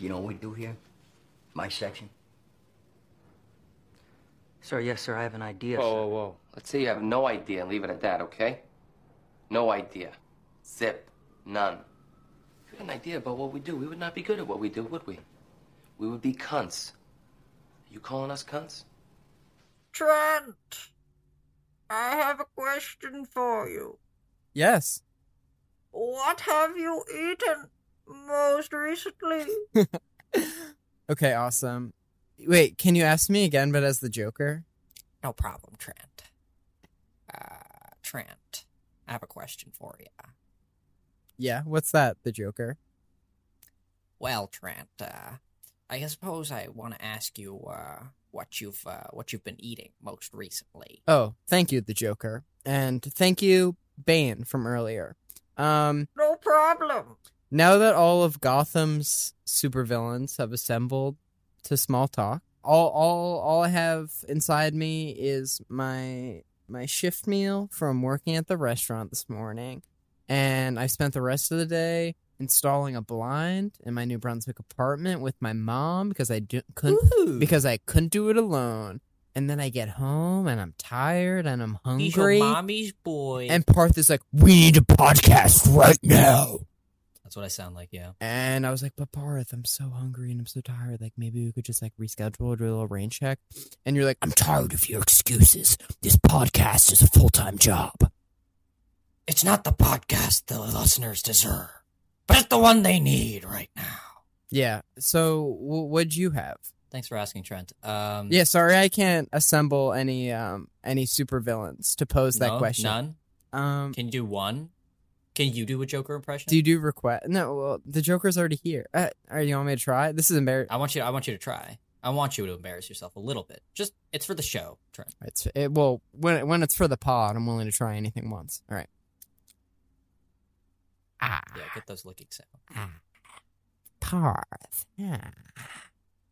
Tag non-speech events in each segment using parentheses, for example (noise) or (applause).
Do you know what we do here? My section? Sir, yes, sir, I have an idea. Whoa, sir. whoa, whoa. Let's say you have no idea and leave it at that, okay? No idea. Zip. None. If you had an idea about what we do, we would not be good at what we do, would we? We would be cunts. You calling us cunts? Trent, I have a question for you. Yes. What have you eaten most recently? (laughs) Okay, awesome. Wait, can you ask me again, but as the Joker? No problem, Trent. Uh, Trent, I have a question for you. Yeah, what's that, the Joker? Well, Trent, uh, I suppose I want to ask you uh, what you've uh, what you've been eating most recently. Oh, thank you, the Joker. And thank you, Bane, from earlier. Um, No problem. Now that all of Gotham's supervillains have assembled to small talk, all all all I have inside me is my my shift meal from working at the restaurant this morning, and I spent the rest of the day installing a blind in my New Brunswick apartment with my mom because I do, couldn't Ooh. because I couldn't do it alone. And then I get home and I'm tired and I'm He's your hungry. mommy's boy. And Parth is like, "We need a podcast right now." That's what I sound like, yeah. And I was like, but Parth, I'm so hungry and I'm so tired. Like, maybe we could just like reschedule or do a little rain check. And you're like, I'm tired of your excuses. This podcast is a full time job. It's not the podcast the listeners deserve, but it's the one they need right now. Yeah. So, w- what'd you have? Thanks for asking, Trent. Um, Yeah. Sorry, I can't assemble any um any supervillains to pose that no, question. None. Um, Can you do one? Can you do a Joker impression? do you do request? No. Well, the Joker's already here. Uh, all right, you want me to try? This is embarrassing. I want you. I want you to try. I want you to embarrass yourself a little bit. Just it's for the show, Trent. It's it, well when when it's for the pod, I'm willing to try anything once. All right. Ah. Yeah, get those licking sounds. Ah, Parth. Ah.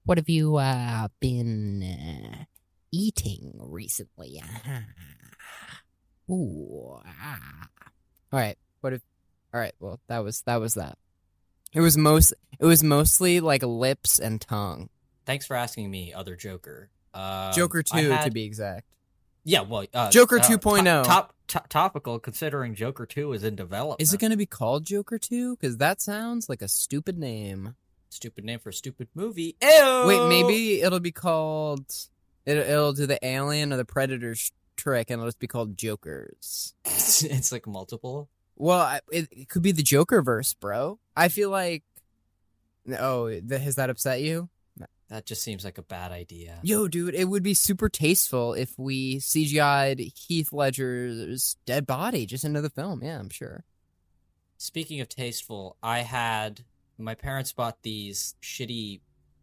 What have you uh, been uh, eating recently? Ah. (laughs) Ooh. Ah. All right. What if? All right. Well, that was that was that. It was most. It was mostly like lips and tongue. Thanks for asking me, other Joker. Um, Joker I two, to be exact. Yeah, well, uh, Joker uh, 2.0. Top, top, top topical, considering Joker Two is in development. Is it going to be called Joker two? Because that sounds like a stupid name. stupid name for a stupid movie? Ew. Wait, maybe it'll be called. It, it'll do the alien or the predator's trick, and it'll just be called Jokers. (laughs) it's like multiple. Well, it, it could be the Joker verse, bro. I feel like. Oh, th- has that upset you? That just seems like a bad idea. Yo, dude, it would be super tasteful if we CGI'd Heath Ledger's dead body just into the film. Yeah, I'm sure. Speaking of tasteful, I had my parents bought these shitty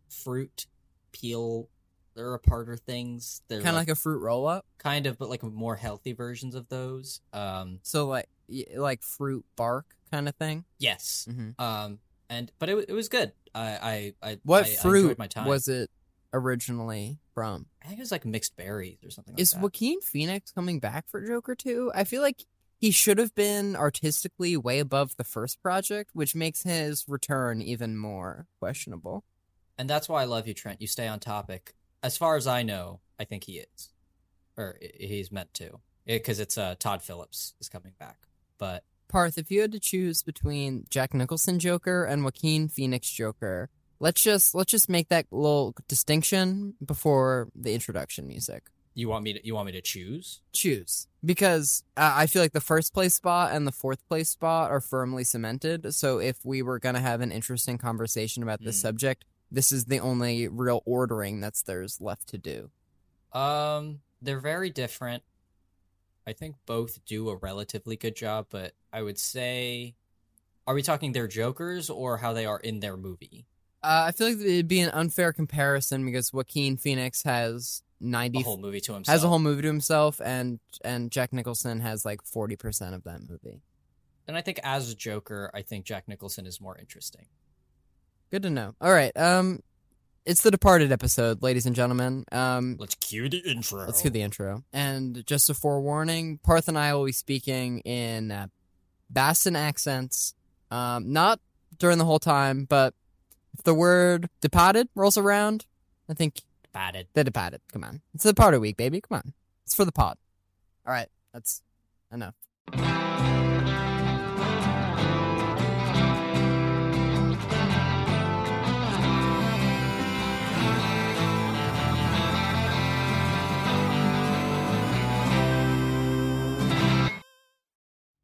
fruit peel they're aparter things. They're Kind of like a fruit roll up. kind of, but like more healthy versions of those. Um, So like, like fruit bark kind of thing. yes. Mm-hmm. Um, and but it, it was good. I I I What I, I fruit my time. was it originally from? I think it was like mixed berries or something. Like Is that. Joaquin Phoenix coming back for Joker 2? I feel like he should have been artistically way above the first project, which makes his return even more questionable. And that's why I love you, Trent. You stay on topic. As far as I know, I think he is, or he's meant to, because it's uh, Todd Phillips is coming back. But Parth, if you had to choose between Jack Nicholson Joker and Joaquin Phoenix Joker, let's just let's just make that little distinction before the introduction music. you want me to you want me to choose? choose because uh, I feel like the first place spot and the fourth place spot are firmly cemented. So if we were gonna have an interesting conversation about this Mm. subject, this is the only real ordering that's there's left to do. Um, they're very different. I think both do a relatively good job, but I would say, are we talking their Jokers or how they are in their movie? Uh, I feel like it'd be an unfair comparison because Joaquin Phoenix has ninety whole movie to himself. has a whole movie to himself, and and Jack Nicholson has like forty percent of that movie. And I think as a Joker, I think Jack Nicholson is more interesting. Good to know. All right, um, it's the Departed episode, ladies and gentlemen. Um, Let's cue the intro. Let's cue the intro. And just a forewarning, Parth and I will be speaking in uh, Baston accents. Um, not during the whole time, but If the word departed rolls around, I think Batted. the departed. Come on. It's the part of week, baby. Come on. It's for the pod. All right. That's enough.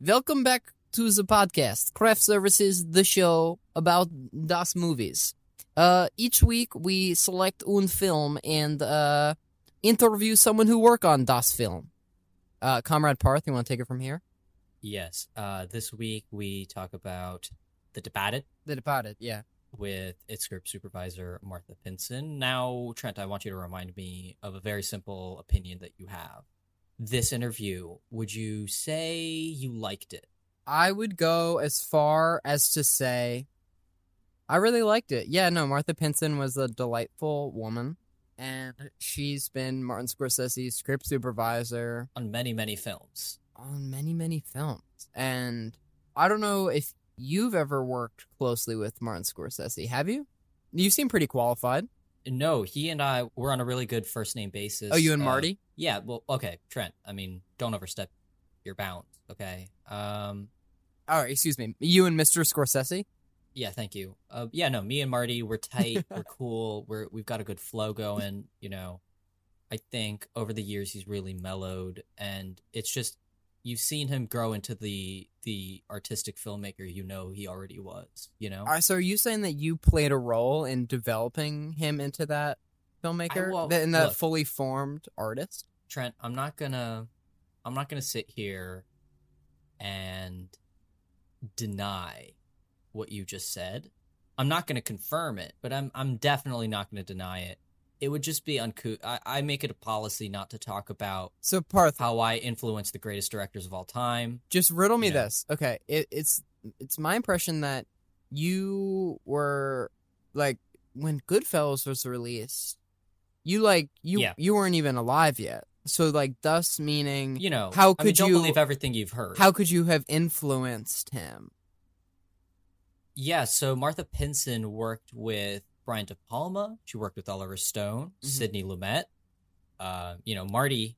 Welcome back to the podcast, Craft Services, the show about DOS movies. Uh, each week we select one film and uh, interview someone who work on DOS film. Uh, Comrade Parth, you want to take it from here? Yes. Uh, this week we talk about The Departed. The Departed, yeah. with its script supervisor, Martha Pinson. Now, Trent, I want you to remind me of a very simple opinion that you have. This interview, would you say you liked it? I would go as far as to say I really liked it. Yeah, no, Martha Pinson was a delightful woman, and she's been Martin Scorsese's script supervisor On many, many films. on many, many films. And I don't know if you've ever worked closely with Martin Scorsese. Have you? You seem pretty qualified. No, he and I were on a really good first name basis. Oh, you and Uh, Marty? Yeah, well, okay, Trent. I mean, don't overstep your bounds, okay? Um, Oh, excuse me. You and Mr. Scorsese? yeah, thank you. Uh, yeah, no, me and Marty, we're tight, (laughs) we're cool, we're we've got a good flow going. You know, I think over the years he's really mellowed, and it's just you've seen him grow into the the artistic filmmaker you know he already was. You know, All right, so are you saying that you played a role in developing him into that filmmaker, I- well, that, in that look. fully formed artist? Trent, I'm not gonna I'm not gonna sit here and deny what you just said. I'm not gonna confirm it, but I'm I'm definitely not gonna deny it. It would just be uncouth. I, I make it a policy not to talk about So Parth, how I influence the greatest directors of all time. just riddle me Yeah. this. Okay, it, it's it's my impression that you were like when Goodfellas was released, you like you Yeah. you weren't even alive yet. So like thus meaning You know, How I mean, could don't you- believe everything you've heard? how could you have influenced him? Yeah, so Martha Pinson worked with Brian De Palma. She worked with Oliver Stone, Mhm. Sidney Lumet. Uh, you know, Marty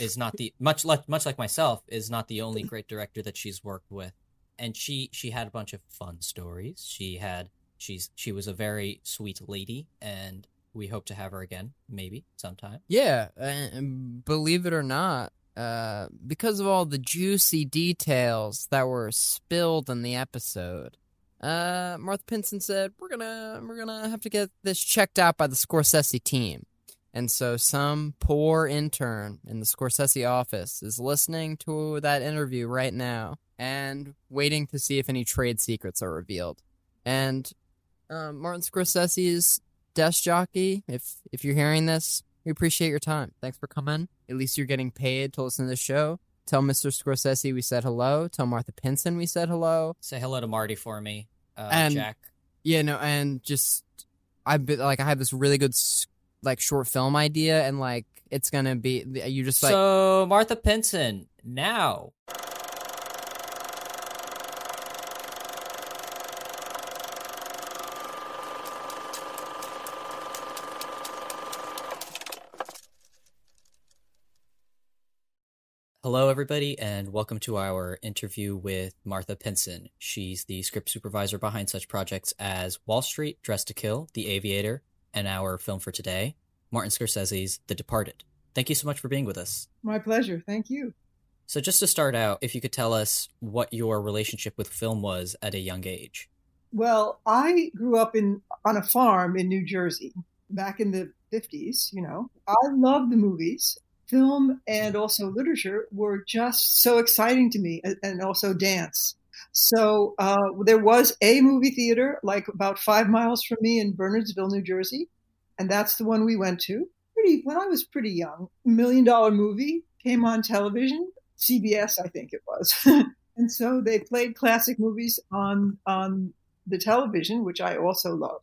is not the (laughs) much like much like myself is not the only great director that she's worked with, and she she had a bunch of fun stories. She had she's she was a very sweet lady, and we hope to have her again, maybe sometime. Yeah, and believe it or not, uh, because of all the juicy details that were spilled in the episode, uh, Martha Pinson said we're gonna we're gonna have to get this checked out by the Scorsese team, and so some poor intern in the Scorsese office is listening to that interview right now and waiting to see if any trade secrets are revealed, and. Uh, Martin Scorsese's desk jockey, if if you're hearing this, we appreciate your time. Thanks for coming. At least you're getting paid to listen to the show. Tell Mr. Scorsese we said hello. Tell Martha Pinson we said hello. Say hello to Marty for me, uh, And- Jack. Yeah, no, and just I've been like I have this really good like short film idea, and like it's gonna be you just like so Martha Pinson now. Hello, everybody, and welcome to our interview with Martha Pinson. She's the script supervisor behind such projects as Wall Street, Dressed to Kill, The Aviator, and our film for today, Martin Scorsese's The Departed. Thank you so much for being with us. My pleasure. Thank you. So, just to start out, if you could tell us what your relationship with film was at a young age. Well, I grew up in on a farm in New Jersey back in the 50s, you know. I loved the movies. Film and also literature were just so exciting to me and- also dance. So uh, there was a movie theater like about five miles from me in Bernardsville, New Jersey. And that's the one we went to. Pretty when I was pretty young. Million dollar movie came on television, CBS, I think it was. (laughs) and so they played classic movies on on the television, which I also love.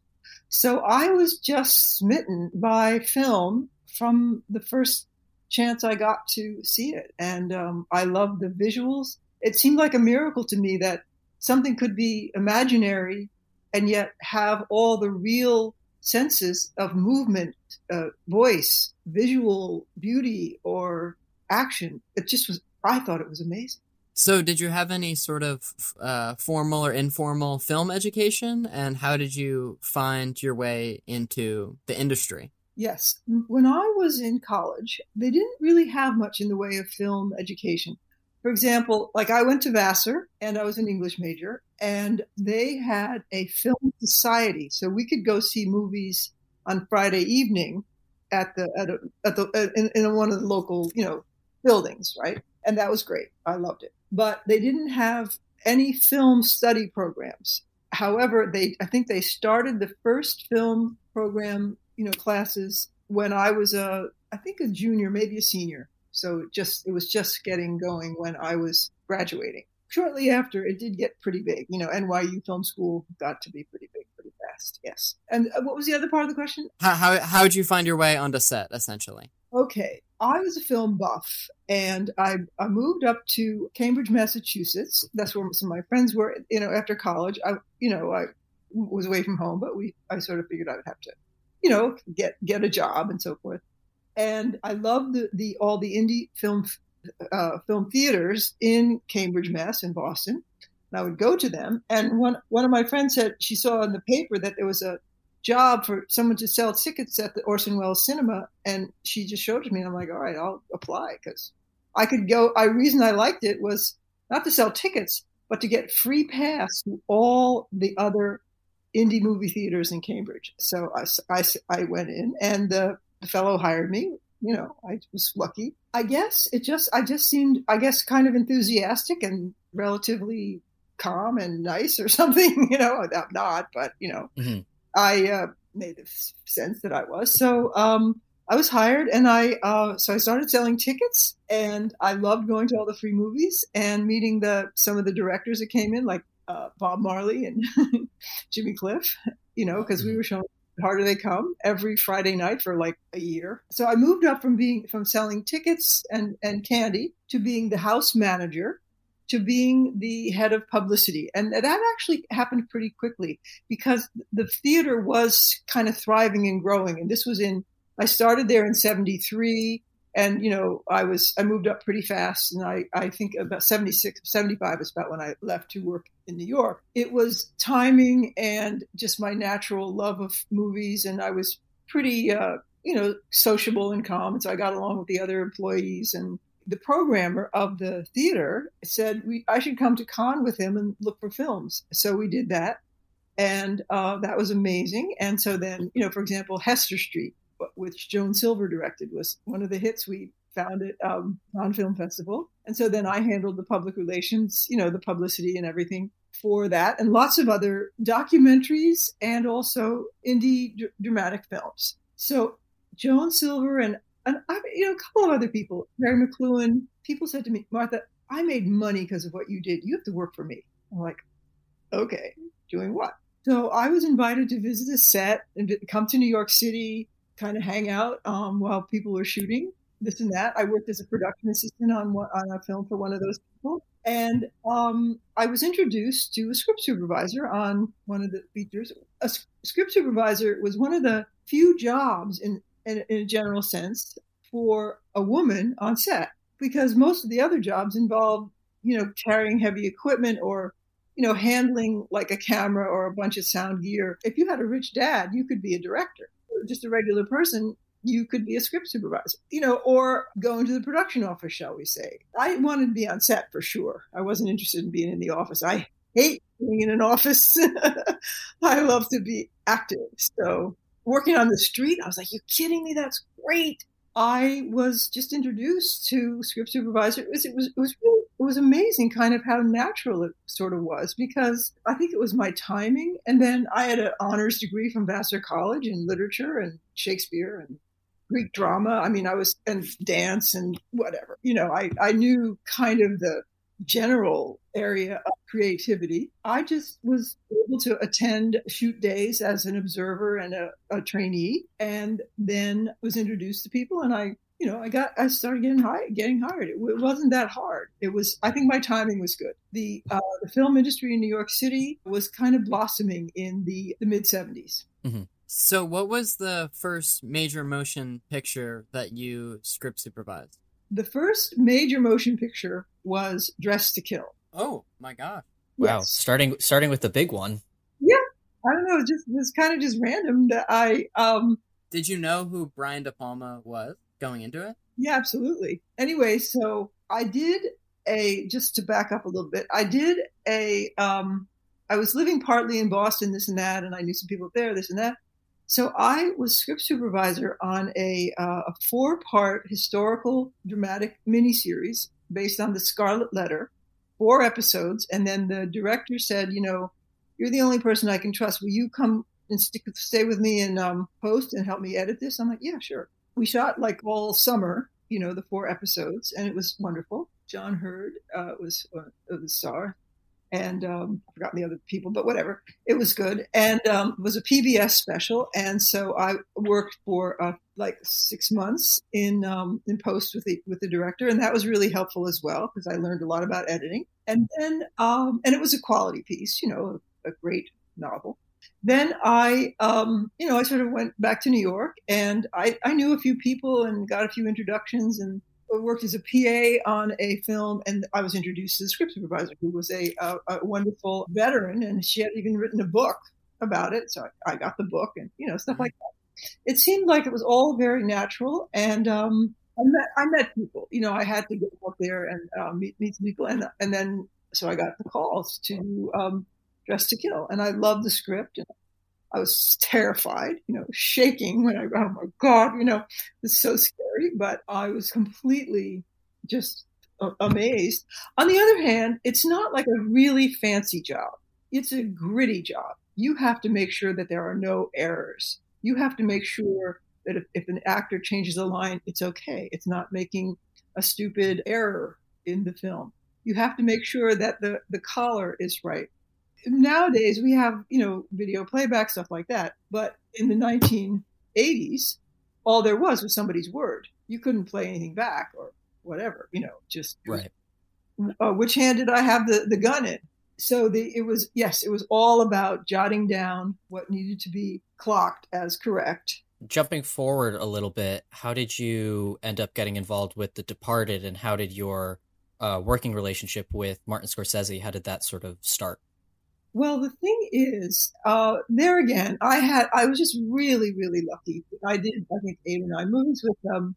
So I was just smitten by film from the first chance I got to see it. And um, I loved the visuals. It seemed like a miracle to me that something could be imaginary and yet have all the real senses of movement, uh, voice, visual beauty, or action. It just was, I thought it was amazing. So, did you have any sort of uh, formal or informal film education? And how did you find your way into the industry? Yes. When I was in college, they didn't really have much in the way of film education. For example, like I went to Vassar and I was an English major, and they had a film society. So we could go see movies on Friday evening at the at, a, at the in, in one of the local you know buildings, right? And that was great. I loved it. But they didn't have any film study programs. However, they I think they started the first film program, you know, classes when I was a I think a junior, maybe a senior. So just it was just getting going when I was graduating. Shortly after, it did get pretty big. You know, NYU Film School got to be pretty big pretty fast. Yes. And uh, what was the other part of the question? How how how did you find your way onto set essentially? Okay, I was a film buff, and I, I moved up to Cambridge, Massachusetts. That's where some of my friends were. You know, after college, I you know I was away from home, but we I sort of figured I would have to, you know, get get a job and so forth. And I loved the, the all the indie film uh, film theaters in Cambridge, Mass, in Boston. And I would go to them. And one one of my friends said she saw in the paper that there was a job for someone to sell tickets at the Orson Welles Cinema, and she just showed it to me. And I'm like, all right, I'll apply because I could go. I reason I liked it was not to sell tickets, but to get free pass to all the other indie movie theaters in Cambridge. So I, I, I went in, and the, the fellow hired me. You know, I was lucky. I guess it just, I just seemed, I guess, kind of enthusiastic and relatively calm and nice or (laughs) something. You know, I'm not, but you know. Mm-hmm. I uh, made the sense that I was. So um, I was hired, and I uh, so I started selling tickets, and I loved going to all the free movies and meeting the some of the directors that came in, like uh, Bob Marley and (laughs) Jimmy Cliff. You know, because we were showing Harder They Come every Friday night for like a year. So I moved up from being from selling tickets and and candy to being the house manager to being the head of publicity. And that actually happened pretty quickly because the theater was kind of thriving and growing. And this was in, I started there in 73 and, you know, I was, I moved up pretty fast. And I, I think about 76, 75 is about when I left to work in New York. It was timing and just my natural love of movies. And I was pretty, uh, you know, sociable and calm. And so I got along with the other employees and the programmer of the theater said we I should come to Cannes with him and look for films. So we did that, and uh, that was amazing. And so then, you know, for example, Hester Street, which Joan Silver directed, was one of the hits we found at um, Cannes Film Festival. And so then I handled the public relations, you know, the publicity and everything for that, and lots of other documentaries and also indie d- dramatic films. So Joan Silver and and I, you know, a couple of other people, Mary McLuhan, people said to me, Martha, I made money because of what you did. You have to work for me. I'm like, okay, doing what? So I was invited to visit a set and come to New York City, kind of hang out um, while people were shooting this and that. I worked as a production assistant on one, on a film for one of those people, and um, I was introduced to a script supervisor on one of the features. A script supervisor was one of the few jobs in in, in a general sense for a woman on set because most of the other jobs involve you know carrying heavy equipment or you know handling like a camera or a bunch of sound gear if you had a rich dad you could be a director just a regular person you could be a script supervisor you know or go into the production office shall we say i wanted to be on set for sure i wasn't interested in being in the office i hate being in an office (laughs) i love to be active so working on the street. I was like, "You kidding me? That's great." I was just introduced to script supervisor. It was it was it was, really, it was amazing, kind of how natural it sort of was because I think it was my timing. And then I had an honors degree from Vassar College in literature and Shakespeare and Greek drama. I mean, I was and dance and whatever. You know, I I knew kind of the general area of creativity. I just was able to attend shoot days as an observer and a, a, trainee, and then was introduced to people. And I you know, I got I started getting hired. Getting hired. It, it, wasn't that hard. It was. I think my timing was good. The uh, the film industry in New York City was kind of blossoming in the the mid 70s. Mm-hmm. So, what was the first major motion picture that you script supervised? The first major motion picture was Dressed to Kill. Oh my god! Wow, yes. starting starting with the big one. Yeah, I don't know. It just it was kind of just random that I. um Did you know who Brian De Palma was? going into it? Yeah, absolutely. Anyway, so I did a just to back up a little bit. I did a um I was living partly in Boston, this and that, and I knew some people there, this and that. So I was script supervisor on a, uh, a four-part historical dramatic miniseries based on the Scarlet Letter, four episodes, and then the director said, you know, you're the only person I can trust. Will you come and stick, stay with me and um, post and help me edit this? I'm like, yeah, sure we shot like all summer, you know, the four episodes, and it was wonderful. John Heard uh, was uh, the star, and um, I've forgotten the other people, but whatever. It was good, and um, it was a PBS special, and so I worked for uh, like six months in um, in post with the with the director, and that was really helpful as well because I learned a lot about editing, and then um, and it was a quality piece, you know, a, a great novel. Then I, um, you know, I sort of went back to New York. And I, I knew a few people and got a few introductions and worked as a PA on a film. And I was introduced to the script supervisor who was a, a, a wonderful veteran and she had even written a book about it. So I, I, got the book and, you know, stuff like that. It seemed like it was all very natural. And, um, I met, I met people, you know, I had to get up there and uh, meet, meet some people. And, and then, so I got the calls to, um, Dressed to Kill. And I loved the script. And I was terrified, you know, shaking when I, oh my God, you know, it's so scary. But I was completely just amazed. On the other hand, it's not like a really fancy job. It's a gritty job. You have to make sure that there are no errors. You have to make sure that if, if an actor changes a line, it's okay. It's not making a stupid error in the film. You have to make sure that the, the collar is right nowadays we have you know video playback stuff like that but in the 1980s all there was was somebody's word. You couldn't play anything back or whatever you know just right. Uh, which hand did i have the, the gun in? So the it was yes it was all about jotting down what needed to be clocked as correct. Jumping forward a little bit how did you end up getting involved with the departed and how did your uh, working relationship with martin scorsese how did that sort of start well, the thing is, uh, there again, I had I was just really, really lucky. I did I think eight or nine movies with um,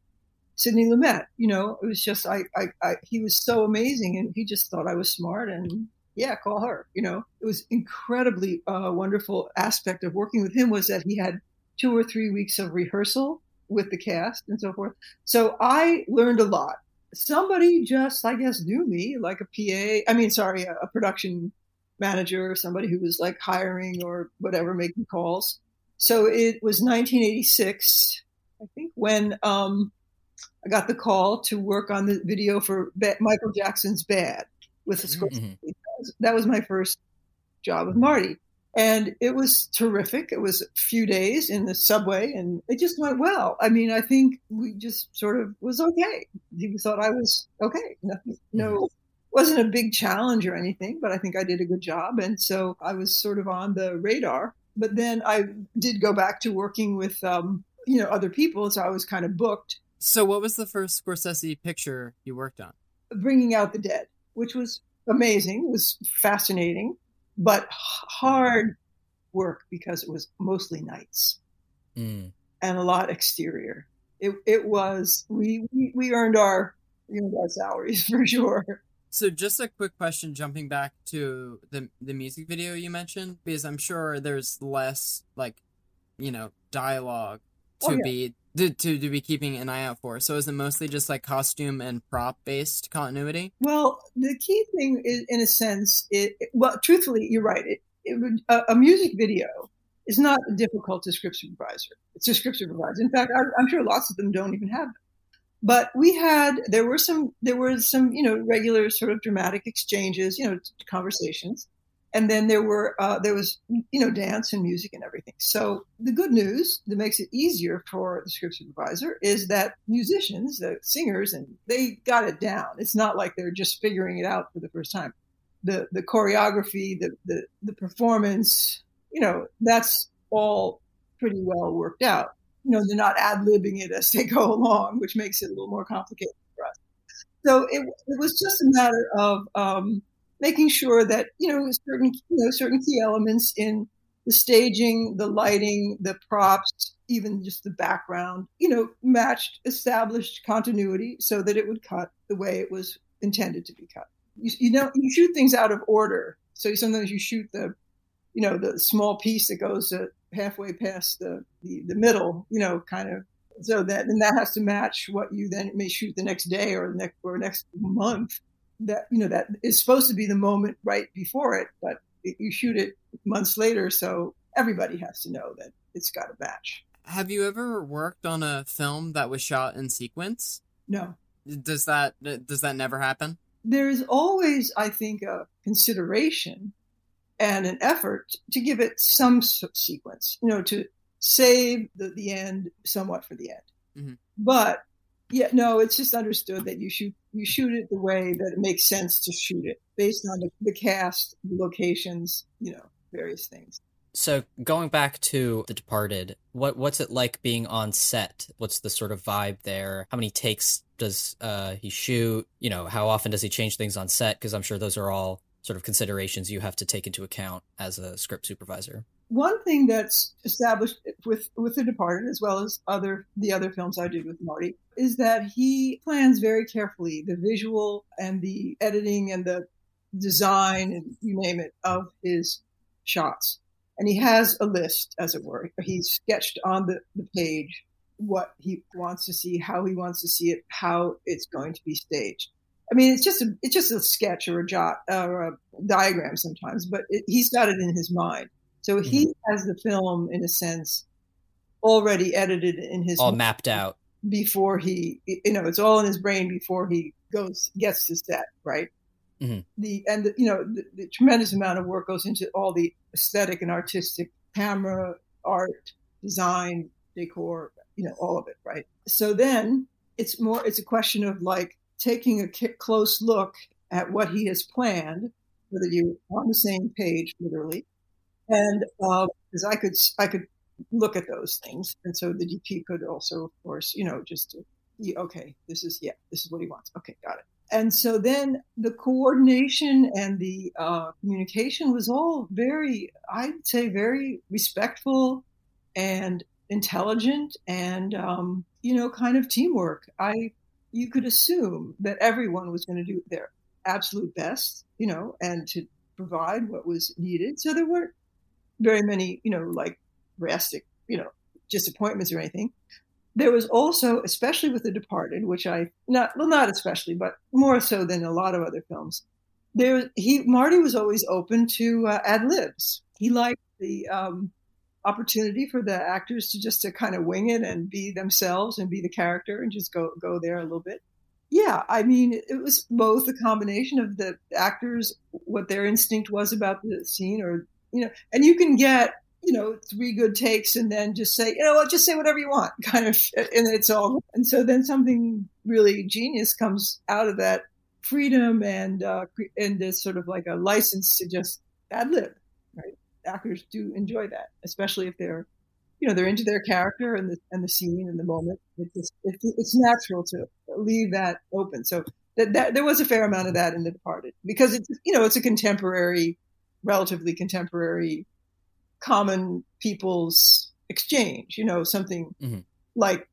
Sidney Lumet. You know, it was just I, I, I he was so amazing, and he just thought I was smart, and yeah, call her. You know, it was incredibly uh, wonderful aspect of working with him was that he had two or three weeks of rehearsal with the cast and so forth. So I learned a lot. Somebody just, I guess, knew me like a PA. I mean, sorry, a, a production manager or somebody who was like hiring or whatever, making calls. So it was 1986, I think, when um, I got the call to work on the video for ba- Michael Jackson's Bad with the Scorsese. Mm-hmm. That, was, that was my first job with Marty. And it was terrific. It was a few days in the subway and it just went well. I mean, I think we just sort of was okay. He thought I was okay. Nothing, no mm-hmm wasn't a big challenge or anything, but I think I did a good job. And so I was sort of on the radar. But then I did go back to working with, um, you know, other people. So I was kind of booked. So what was the first Scorsese picture you worked on? Bringing Out the Dead, which was amazing. It was fascinating, but hard work because it was mostly nights mm. and a lot exterior. It, it was, we, we, we earned our, you know, our salaries (laughs) for sure. So just a quick question jumping back to the the music video you mentioned because I'm sure there's less like you know dialogue oh, to oh, yeah. be to, to, to be keeping an eye out for. So is it mostly just like costume and prop based continuity? Well, the key thing is in a sense it, well truthfully you're right. It, it would, a, a music video is not a difficult to script supervisor. It's a script supervisor. In fact, I, I'm sure lots of them don't even have them. But we had there were some there were some you know regular sort of dramatic exchanges, you know, conversations, and then there were uh, there was you know dance and music and everything. So the good news that makes it easier for the script supervisor is that musicians, the singers, and they got it down. It's not like they're just figuring it out for the first time. The the choreography, the the, the performance, you know, that's all pretty well worked out. You know, they're not ad libbing it as they go along, which makes it a little more complicated for us. So it, it was just a matter of um, making sure that you know certain you know certain key elements in the staging, the lighting, the props, even just the background, you know, matched established continuity so that it would cut the way it was intended to be cut. You, you know, you shoot things out of order. So sometimes you shoot the, you know, the small piece that goes to halfway past the, the, the middle, you know, kind of so that and that has to match what you then may shoot the next day or the next or next month that you know that is supposed to be the moment right before it, but it, you shoot it months later, so everybody has to know that it's got a match. Have you ever worked on a film that was shot in sequence? No. Does that does that never happen? There's always, I think, a consideration and an effort to give it some sequence, you know, to save the, the end somewhat for the end. Mm-hmm. But yeah, no, it's just understood that you shoot you shoot it the way that it makes sense to shoot it, based on the, the cast, the locations, you know, various things. So going back to The Departed, what what's it like being on set? What's the sort of vibe there? How many takes does uh, he shoot? You know, how often does he change things on set? Because I'm sure those are all sort of considerations you have to take into account as a script supervisor one thing that's established with with The Departed, as well as other the other films I did with Marty, is that he plans very carefully the visual and the editing and the design and you name it of his shots. And he has a list, as it were. He's sketched on the, the page what he wants to see, how he wants to see it, how it's going to be staged. I mean, it's just a it's just a sketch or a jot or a diagram sometimes, but it, he's got it in his mind. So he mm-hmm. has the film, in a sense, already edited in his all mapped out before he, you know, it's all in his brain before he goes gets to set, right? Mm-hmm. The and the, you know the, the, tremendous amount of work goes into all the aesthetic and artistic camera, art, design, decor, you know, all of it, right? So then it's more it's a question of like taking a close look at what he has planned, whether you're on the same page, literally, and because uh, I could I could look at those things, and so the DP could also, of course, you know, just okay, this is yeah, this is what he wants. Okay, got it. And so then the coordination and the uh, communication was all very, I'd say, very respectful and intelligent, and um, you know, kind of teamwork. I you could assume that everyone was going to do their absolute best, you know, and to provide what was needed. So there weren't very many, you know, like drastic, you know, disappointments or anything. There was also, especially with The Departed, which I not well, not especially, but more so than a lot of other films. There, he Marty was always open to uh, ad libs. He liked the um, opportunity for the actors to just to kind of wing it and be themselves and be the character and just go go there a little bit. Yeah, I mean, it was both a combination of the actors, what their instinct was about the scene, or you know, and you can get, you know, three good takes and then just say, you know what, just say whatever you want, (laughs) kind of, and it's all. And so then something really genius comes out of that freedom and uh, and this sort of like a license to just ad lib? Actors do enjoy that, especially if they're, you know, they're into their character and the and the scene and the moment. It's just, it's, it's natural to leave that open. So that, that there was a fair amount of that in The Departed because it's you know it's a contemporary relatively contemporary common people's exchange, you know, something mm-hmm. like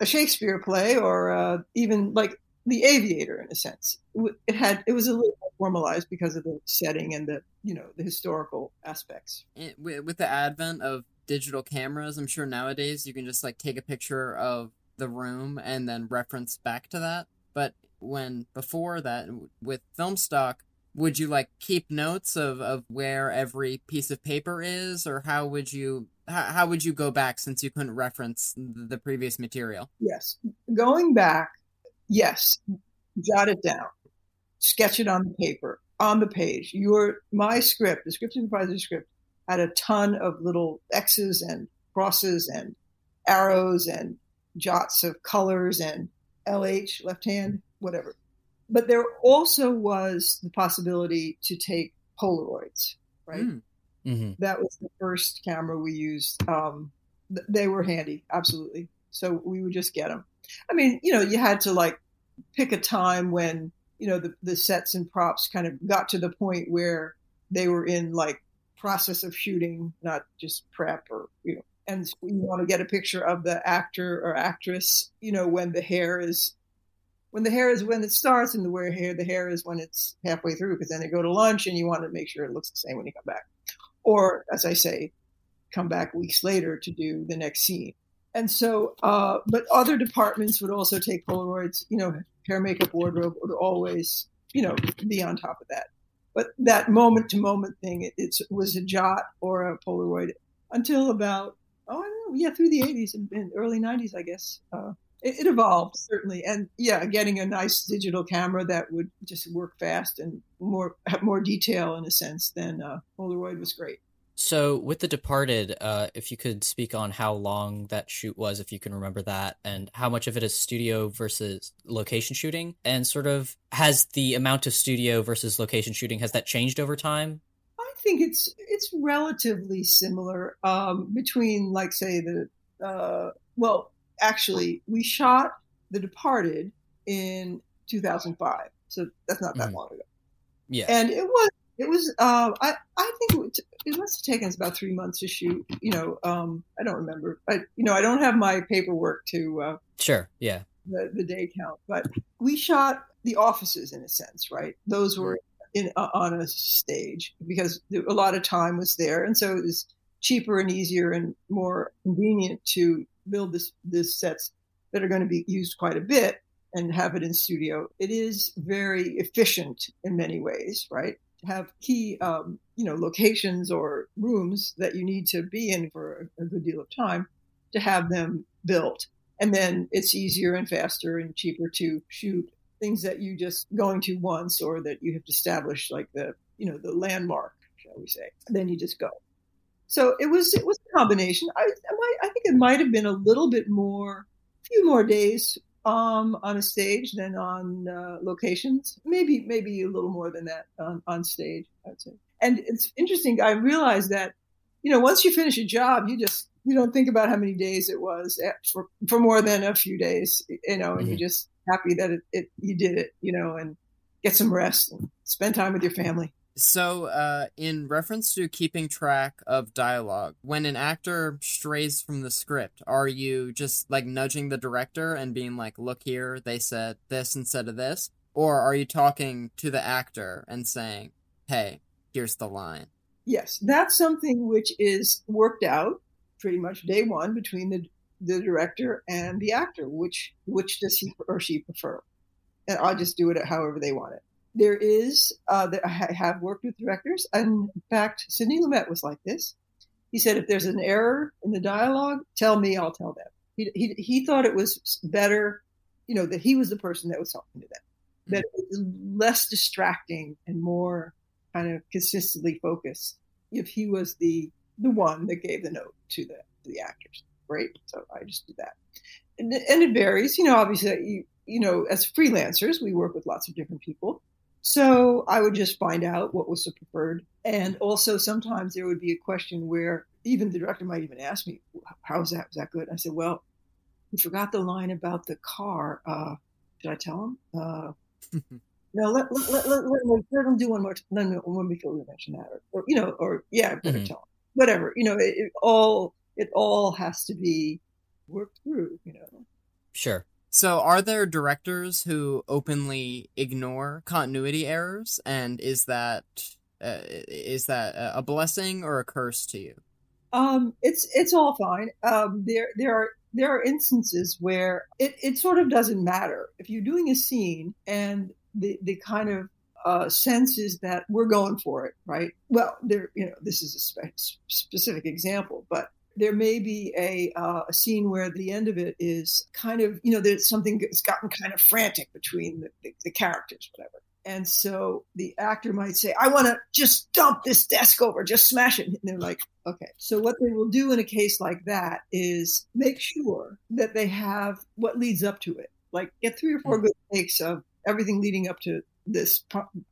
a Shakespeare play or uh, even like The Aviator in a sense. It had it was a little more formalized because of the setting and the you know the historical aspects. Eh, with the advent of digital cameras, I'm sure nowadays you can just like take a picture of the room and then reference back to that. But when before that, with film stock, would you like keep notes of, of where every piece of paper is or how would you how, how would you go back since you couldn't reference the previous material yes going back yes jot it down sketch it on the paper on the page. Your my script, the script supervisor script, had a ton of little X's and crosses and arrows and jots of colors and LH left hand, whatever. But there also was the possibility to take Polaroids, right? Mm. hmm That was the first camera we used. Um, they were handy, absolutely. So we would just get them. I mean, you know, you had to like pick a time when you know the, the sets and props kind of got to the point where they were in like process of shooting, not just prep or you know. And so you want to get a picture of the actor or actress, you know, when the hair is when the hair is when it starts and the where hair the hair is when it's halfway through because then they go to lunch and you want to make sure it looks the same when you come back or as i say come back weeks later to do the next scene and so uh, but other departments would also take polaroids you know hair makeup wardrobe would always you know be on top of that. But that moment to moment thing it, it was a jot or a polaroid until about oh i don't know yeah through the 80s and, and early 90s i guess. Uh, it, it evolved certainly. And yeah getting a nice digital camera that would just work fast and more have more detail in a sense than uh, polaroid was great So with The Departed, uh, if you could speak on how long that shoot was, if you can remember that, and how much of it is studio versus location shooting, and sort of has the amount of studio versus location shooting has that changed over time? i think it's it's relatively similar um, between like say the uh, well actually we shot the departed in 2005 so that's not that Mhm. long ago Yeah. and it was it was uh, I I think it, it must have taken us about three months to shoot. You know, um, I don't remember. I you know I don't have my paperwork to uh, Sure. Yeah. the the day count, but we shot the offices in a sense, right? Those were in uh, on a stage because a lot of time was there, and so it was cheaper and easier and more convenient to build this this sets that are going to be used quite a bit and have it in studio. It is very efficient in many ways, right? Have key, um, you know, locations or rooms that you need to be in for a, good deal of time to have them built. And then it's easier and faster and cheaper to shoot things that you just going to once or that you have established like the, you know, the landmark, shall we say. Then you just go. So it was it was a combination. I I, I think it might have been a little bit more, a few more days um, on a stage than on uh, locations. Maybe maybe a little more than that on, on stage. I'd say. And it's interesting. I realized that you know once you finish a job, you just you don't think about how many days it was eh, for for more than a few days. You know, and Mhm. you're just happy that it, it you did it. You know, and get some rest and spend time with your family. So, uh, in reference to keeping track of dialogue, when an actor strays from the script, are you just like nudging the director and being like, look here, they said this instead of this? Or are you talking to the actor and saying, hey, here's the line? Yes, that's something which is worked out pretty much day one between the the director and the actor. Which which does he or she prefer? And I'll just do it however they want it. There is uh, that I have worked with directors, and in fact, Sidney Lumet was like this. He said, if there's an error in the dialogue, tell me, I'll tell them. He he, he thought it was better, you know, that he was the person that was talking to them, that it was less distracting and more kind of consistently focused if he was the the one that gave the note to the to the actors. Great. So I just do that. And, and it varies, you know, obviously you you know, as freelancers, we work with lots of different people. So I would just find out what was the preferred. And also sometimes there would be a question where even the director might even ask me, how was that? Was that good? I said, well, you forgot the line about the car. Uh, did I tell him? Uh, (laughs) no, let, let, let, let, let, him do one more. T- me, let me before we mention that, or, or you know, or yeah, I better Mhm. tell him. Whatever, you know, it, it all it all has to be worked through. You know, Sure. So, are there directors who openly ignore continuity errors, and is that uh, is that a blessing or a curse to you? um, it's it's all fine. Um, there there are there are instances where it, it sort of doesn't matter if you're doing a scene and the the kind of uh, sense is that we're going for it, right? Well, there you know this is a spe- specific example, but there may be a, uh, a scene where the end of it is kind of you know there's something that's gotten kind of frantic between the, the, the characters, whatever. And so the actor might say, I want to just dump this desk over, just smash it. And they're like, okay. So what they will do in a case like that is make sure that they have what leads up to it. Like get three or four good takes of everything leading up to this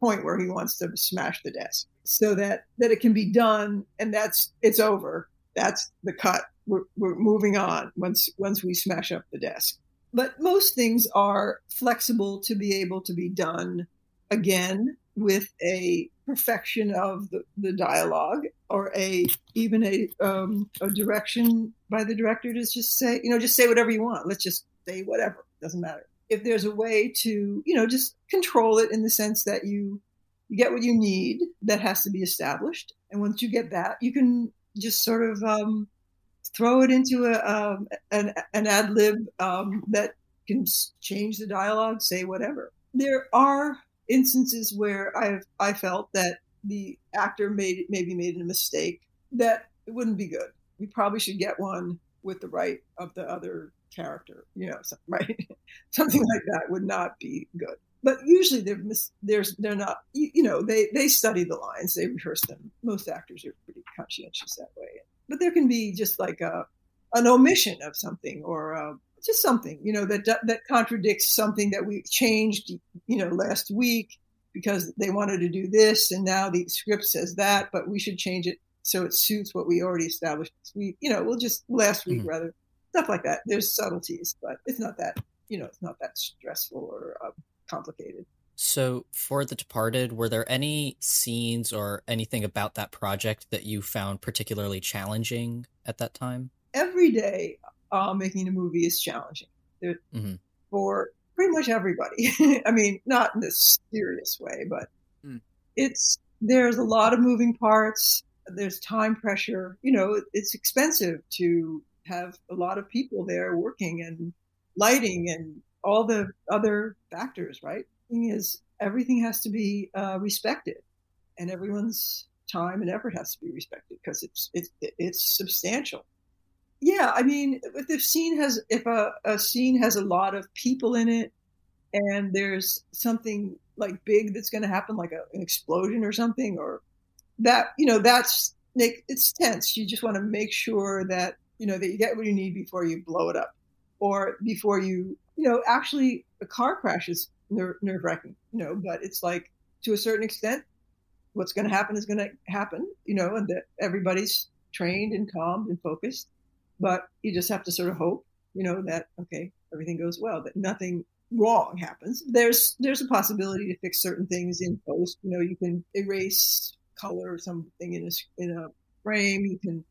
point where he wants to smash the desk so that, that it can be done and that's, it's over. That's the cut. We're, we're moving on once, once we smash up the desk. But most things are flexible to be able to be done again with a perfection of the, the dialogue or a even a um, a direction by the director to just say you know just say whatever you want let's just say whatever doesn't matter if there's a way to you know just control it in the sense that you you get what you need that has to be established and once you get that you can just sort of um, throw it into a um, an, an ad lib um, that can change the dialogue say whatever there are instances where I've I felt that the actor made maybe made a mistake that it wouldn't be good. We probably should get one with the right of the other character, you know, (laughs) right? Something like that would not be good. But usually they're mis- there's they're not you, you know they they study the lines they rehearse them. Most actors are pretty conscientious that way. But there can be just like a an omission of something or a, just something you know that that contradicts something that we changed you know last week because they wanted to do this and now the script says that but we should change it so it suits what we already established week you know we'll just last week mm-hmm. rather stuff like that there's subtleties but it's not that you know it's not that stressful or uh, complicated so for the departed were there any scenes or anything about that project that you found particularly challenging at that time every day uh, making a movie is challenging mm-hmm. for pretty much everybody. (laughs) I mean, not in this serious way, but mm. it's there's a lot of moving parts. There's time pressure. You know, it's expensive to have a lot of people there working and lighting and all the other factors. Right? Thing is, everything has to be uh, respected, and everyone's time and effort has to be respected because it's it's it's substantial yeah, I mean, if the scene has, if a, a scene has a lot of people in it, and there's something like big that's going to happen, like a, an explosion or something, or that, you know, that's it's tense. You just want to make sure that you know that you get what you need before you blow it up, or before you, you know, actually a car crash is nerve wracking, you know, but it's like to a certain extent, what's going to happen is going to happen, you know, and that everybody's trained and calm and focused but you just have to sort of hope, you know, that okay, everything goes well, that nothing wrong happens. There's there's a possibility to fix certain things in post. You know, you can erase color or something in a in a frame. You can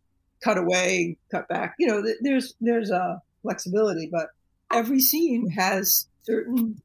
cut away, cut back. You know, there's there's a flexibility, but every scene has certain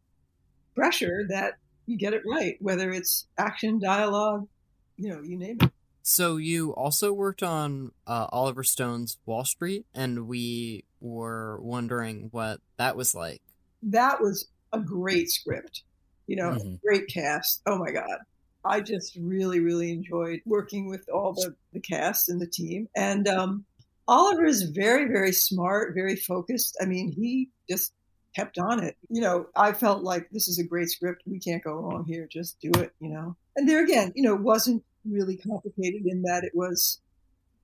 pressure that you get it right, whether it's action, dialogue, you know, you name it. So you also worked on uh, Oliver Stone's Wall Street, and we were wondering what that was like. That was a great script, you know, mm-hmm. great cast. Oh my god, I just really, really enjoyed working with all the the cast and the team. And um, Oliver is very, very smart, very focused. I mean, he just kept on it. You know, I felt like this is a great script. We can't go wrong here. Just do it. You know. And there again, you know, it wasn't really complicated in that it was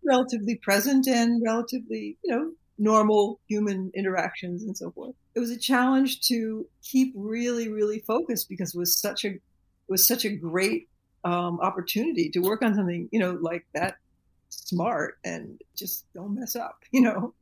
relatively present and relatively, you know, normal human interactions and so forth. It was a challenge to keep really, really focused because it was such a it was such a great um, opportunity to work on something, you know, like that smart and just don't mess up, (laughs) you know.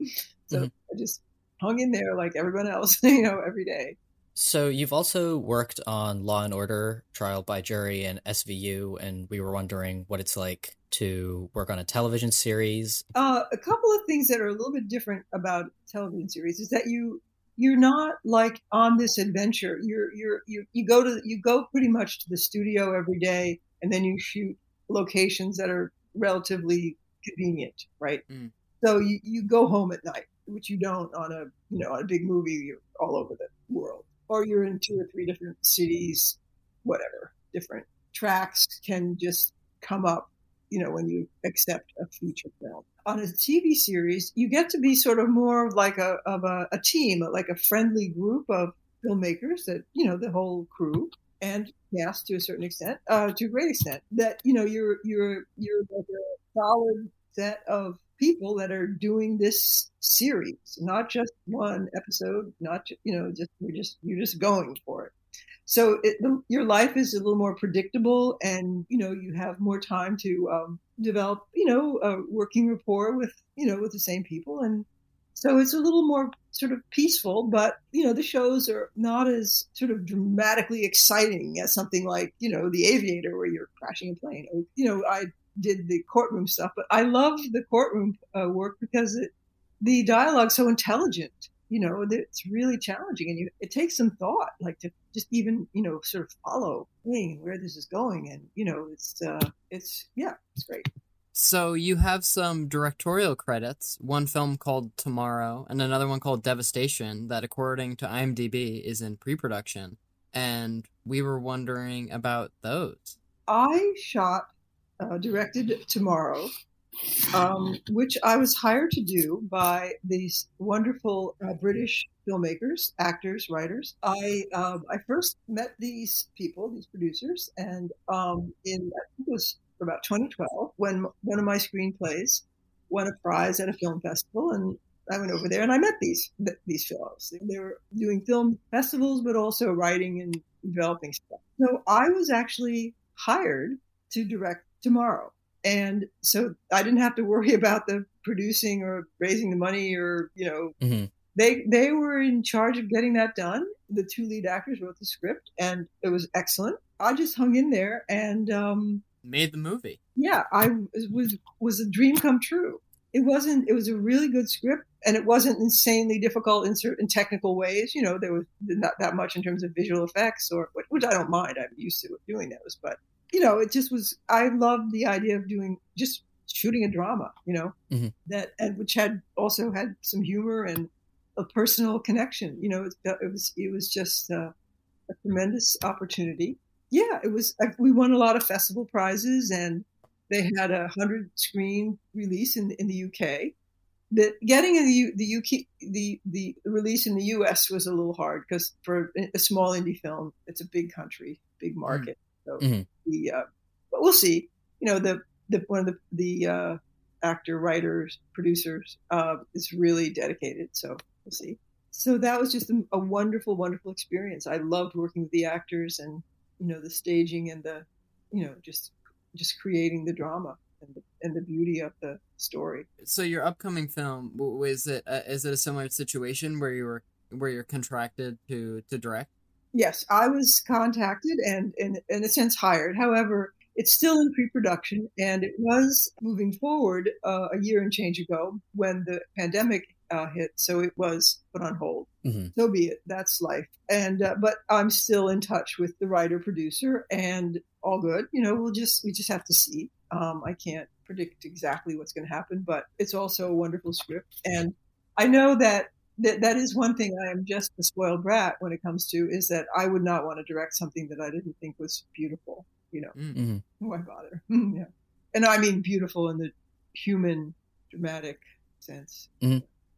So mm-hmm. I just hung in there like everyone else, (laughs) you know, every day. So you've also worked on Law and Order, Trial by Jury, and SVU, and we were wondering what it's like to work on a television series. Uh, a couple of things that are a little bit different about television series is that you you're not like on this adventure. You're you're you you go to you go pretty much to the studio every day, and then you shoot locations that are relatively convenient, right? Mm. So you, you go home at night, which you don't on a you know on a big movie. You're all over the world or you're in two or three different cities, whatever, different tracks can just come up, you know, when you accept a feature film. On a TV series, you get to be sort of more like a, of a, a team, like a friendly group of filmmakers that, you know, the whole crew. And cast to a certain extent, uh, to a great extent, that you know you're you're you're like a solid set of people that are doing this series, not just one episode, not you know just you're just you're just going for it. So it, the, your life is a little more predictable, and you know you have more time to um, develop you know a working rapport with you know with the same people, and so it's a little more sort of peaceful. But you know the shows are not as sort of dramatically exciting as something like you know The Aviator, where you're crashing a plane. You know I did the courtroom stuff, but I love the courtroom uh, work because it, the dialogue's so intelligent. You know, it's really challenging, and you, it takes some thought, like to just even you know sort of follow where this is going, and you know, it's uh, it's yeah, it's great. So you have some directorial credits, one film called Tomorrow and another one called Devastation that according to IMDb is in pre-production. And we were wondering about those. I shot, uh, directed Tomorrow, um, which I was hired to do by these wonderful uh, British filmmakers, actors, writers. I um, I first met these people, these producers, and um, in I think it was about 2012 when one of my screenplays won a prize at a film festival, and I went over there and I met these these fellows. They were doing film festivals, but also writing and developing stuff. So I was actually hired to direct Tomorrow. And so I didn't have to worry about the producing or raising the money or, you know, Mhm. they they were in charge of getting that done. The two lead actors wrote the script and it was excellent. I just hung in there and um Made the movie. yeah, I was was a dream come true. It wasn't. It was a really good script, and it wasn't insanely difficult in certain technical ways. You know, there was not that much in terms of visual effects, or which I don't mind. I'm used to doing those, but you know, it just was. I loved the idea of doing just shooting a drama. You know, Mhm. that and which had also had some humor and a personal connection. You know, it, it was it was just uh, a tremendous opportunity yeah, it was. uh, We won a lot of festival prizes, and they had a hundred screen release in in the UK. The getting in the the UK the the release in the US was a little hard because for a small indie film, it's a big country, big market. So Mhm. the uh, but we'll see. You know, the the one of the the uh, actor, writers, producers uh, is really dedicated. So we'll see. So that was just a, a wonderful, wonderful experience. I loved working with the actors and you know the staging and the you know just just creating the drama and the, and the beauty of the story So your upcoming film is it uh, is it a similar situation where you were where you're contracted to to direct? yes i was contacted and, and in a sense hired however it's still in pre-production and it was moving forward uh, a year and change ago when the pandemic uh, hit so it was put on hold. Mhm. so be it. That's life. And uh, but i'm still in touch with the writer producer and all good. You know we'll just we just have to see. Um, i can't predict exactly what's going to happen but it's also a wonderful script. And i know that that, that is one thing i am just a spoiled brat when it comes to is that i would not want to direct something that i didn't think was beautiful you know. Mm. Mhm. why bother. (laughs) Yeah. And i mean beautiful in the human dramatic sense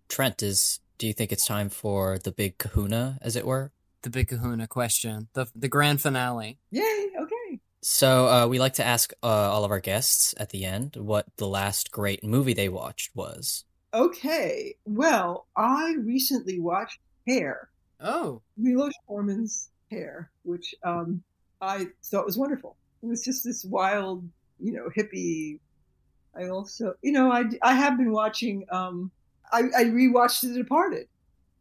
Trent, is do you think it's time for the big kahuna, as it were? The big kahuna question. The the grand finale. yay okay So uh, we like to ask uh, all of our guests at the end what the last great movie they watched was. Okay. Well, I recently watched Hair, Oh. Milos Forman's Hair, which um, I thought was wonderful. It was just this wild, you know, hippie. I also, you know, I, I have been watching. Um, I, I rewatched The Departed.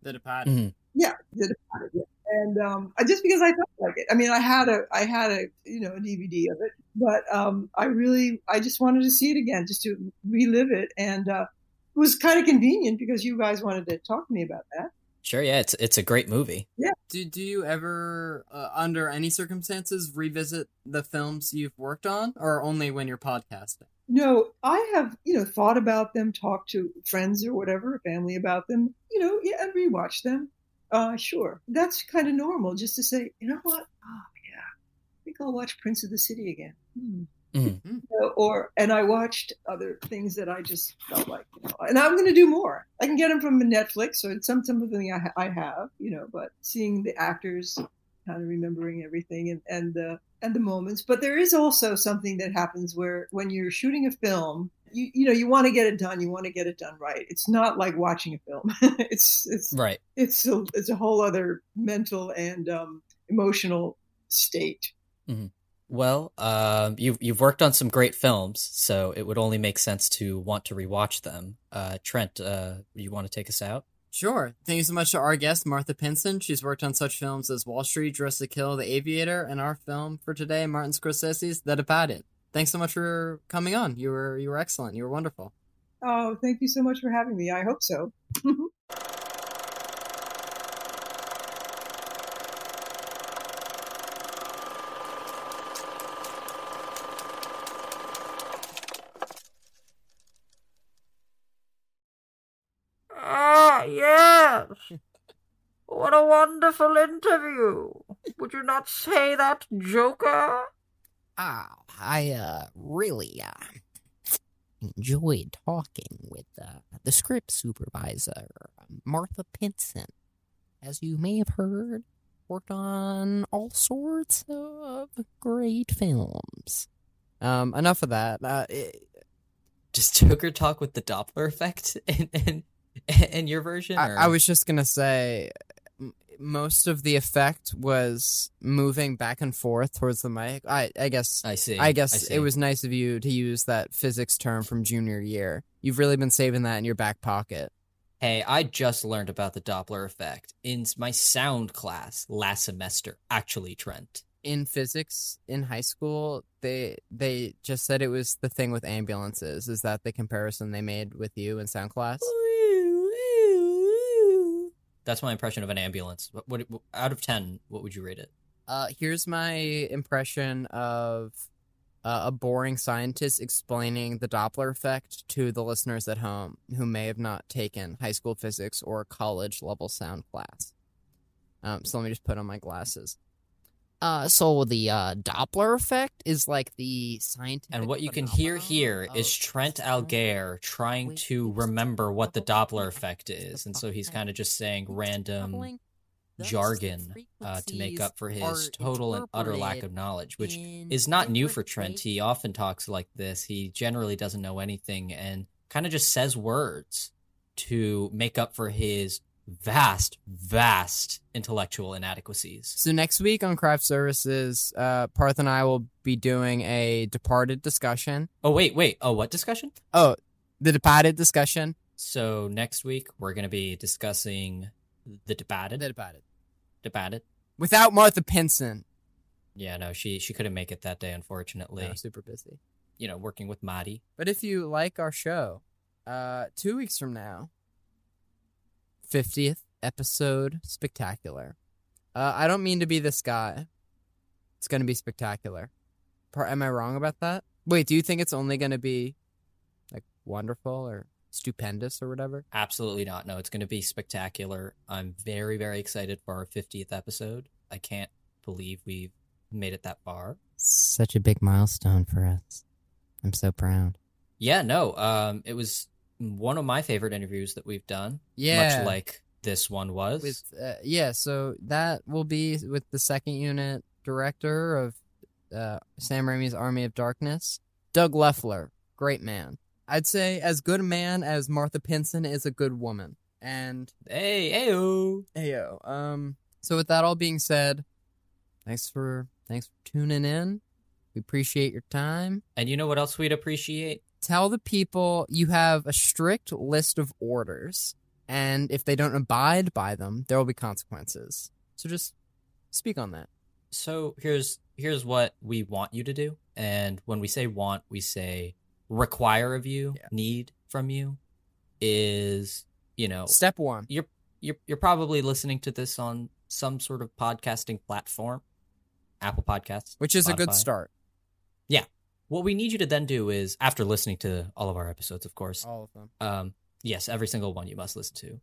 The Departed. Mhm. Yeah, The Departed. Yeah. And um, I, just because I felt like it. I mean, I had a, I had a, you know, a DVD of it, but um, I really, I just wanted to see it again, just to relive it, and uh, it was kind of convenient because you guys wanted to talk to me about that. Sure, yeah, it's it's a great movie. Yeah. Do do you ever, uh, under any circumstances, revisit the films you've worked on, or only when you're podcasting? No, I have, you know, thought about them, talked to friends or whatever, family about them, you know, yeah, and rewatch them. Uh, sure. That's kind of normal just to say, you know what? Oh, yeah. I think I'll watch Prince of the City again. Hmm. Mhm. You know, Or, and I watched other things that I just felt like, you know, and I'm going to do more. I can get them from Netflix, or it's some, something I, ha- I have, you know, but seeing the actors kind of remembering everything and and the and the moments. But there is also something that happens where when you're shooting a film, you you know you want to get it done. You want to get it done right. It's not like watching a film. (laughs) it's it's Right. it's a, it's a whole other mental and um, emotional state. Well, um, you've you've worked on some great films, so it would only make sense to want to rewatch them. Uh, Trent, uh, you want to take us out? Sure. Thank you so much to our guest, Martha Pinson. She's worked on such films as Wall Street, Dressed to Kill, The Aviator, and our film for today, Martin Scorsese's The Departed. Thanks so much for coming on. You were you were excellent. You were wonderful. Oh, thank you so much for having me. I hope so. (laughs) Ah, yes. What a wonderful interview. Would you not say that, Joker? Ah, I uh really uh enjoyed talking with uh, the script supervisor, Martha Pinson. As you may have heard, worked on all sorts of great films. Um, enough of that. Uh, it, Does Joker talk with the Doppler effect in in, in your version? I, or- I was just gonna say, m- most of the effect was moving back and forth towards the mic. I I guess I see. I guess see. it was nice of you to use that physics term from junior year. You've really been saving that in your back pocket. Hey, I just learned about the Doppler effect in my sound class last semester. Actually, Trent. In physics in high school, they they just said it was the thing with ambulances. Is that the comparison they made with you in sound class? That's my impression of an ambulance. What, what out of ten? What would you rate it? Uh, here's my impression of uh, a boring scientist explaining the Doppler effect to the listeners at home who may have not taken high school physics or college level sound class. Um, so let me just put on my glasses. Uh, so the uh, Doppler effect is like the scientific. And what you can hear here is Trent Algair trying to remember what the Doppler effect is, and so he's kind of just saying random jargon uh, to make up for his total and utter lack of knowledge, which is not new for Trent. He often talks like this. He generally doesn't know anything and kind of just says words to make up for his vast, vast intellectual inadequacies. So next week on Craft Services, uh, Parth and I will be doing a Departed discussion. Oh, wait, wait. Oh, what discussion? Oh, the Departed discussion. So next week we're going to be discussing the debated. The Departed. debated. Without Martha Pinson. Yeah, no, she she couldn't make it that day, unfortunately. No, super busy. You know, working with Madi. But if you like our show, uh, two weeks from now, 50th episode spectacular. Uh, I don't mean to be this guy. It's going to be spectacular. Am I wrong about that? Wait, do you think it's only going to be like wonderful or stupendous or whatever? Absolutely not. No, it's going to be spectacular. I'm very, very excited for our 50th episode. I can't believe we've made it that far. Such a big milestone for us. I'm so proud. Yeah, no, um, it was one of my favorite interviews that we've done. Yeah. Much like this one was. with uh, yeah so that will be with the second unit director of uh, sam raimi's army of darkness doug lefler great man i'd say as good a man as martha pinson is a good woman and hey, ayo. ayo um so with that all being said thanks for thanks for tuning in we appreciate your time And you know what else we'd appreciate? Tell the people you have a strict list of orders and if they don't abide by them there will be consequences so just speak on that So here's here's what we want you to do. And when we say want, we say require of you, Yeah. need from you is, you know, step one you're you're you're probably listening to this on some sort of podcasting platform, Apple Podcasts, which is a good start. start What we need you to then do is, after listening to all of our episodes, of course, all of them um, yes, every single one you must listen to.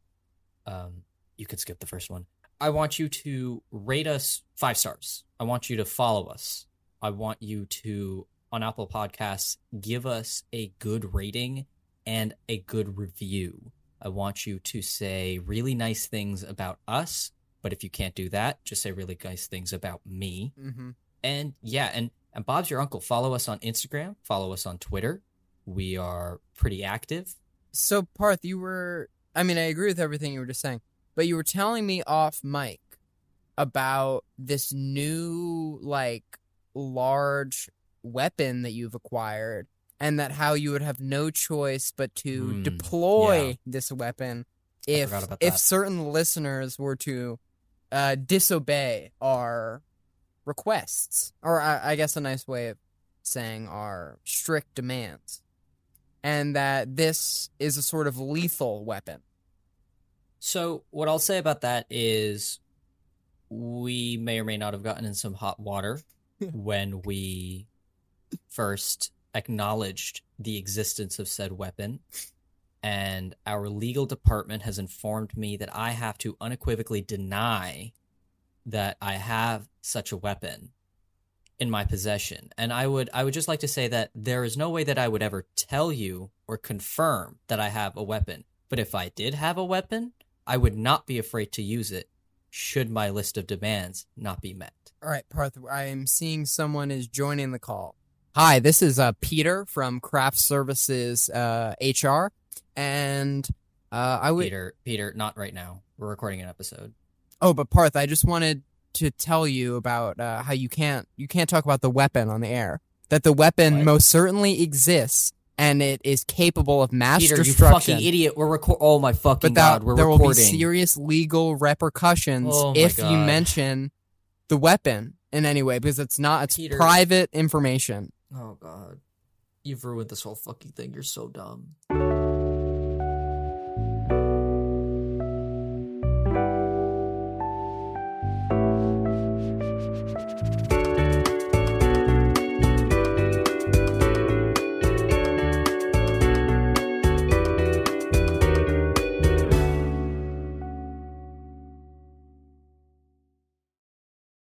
Um, you could skip the first one. I want you to rate us five stars. I want you to follow us. I want you to, on Apple Podcasts, give us a good rating and a good review. I want you to say really nice things about us But if you can't do that, just say really nice things about me. Mm-hmm. And yeah, and and Bob's your uncle. Follow us on Instagram. Follow us on Twitter. We are pretty active. So Parth, you were I mean, I agree with everything you were just saying, but you were telling me off mic about this new like large weapon that you've acquired and that how you would have no choice but to Hmm, deploy yeah. this weapon if if certain listeners were to uh, disobey our requests or I, I guess a nice way of saying are strict demands and that this is a sort of lethal weapon So what I'll say about that is we may or may not have gotten in some hot water (laughs) when we first acknowledged the existence of said weapon. And our legal department has informed me that I have to unequivocally deny that I have such a weapon in my possession. And I would I would just like to say that there is no way that I would ever tell you or confirm that I have a weapon. But if I did have a weapon, I would not be afraid to use it should my list of demands not be met. All right, Parth, I am seeing someone is joining the call. Hi, this is uh, Peter from Craft Services uh, HR, and uh, I would. Peter, Peter, not right now. We're recording an episode. Oh, but Parth, I just wanted to tell you about uh, how you can't you can't talk about the weapon on the air. That the weapon most certainly exists, and it is capable of mass Peter, you fucking idiot. We're record. Oh my fucking but that, god, we're there recording. will be serious legal repercussions Oh if you mention the weapon in any way because it's not it's Peter. private information. Oh god, you've ruined this whole fucking thing. You're so dumb.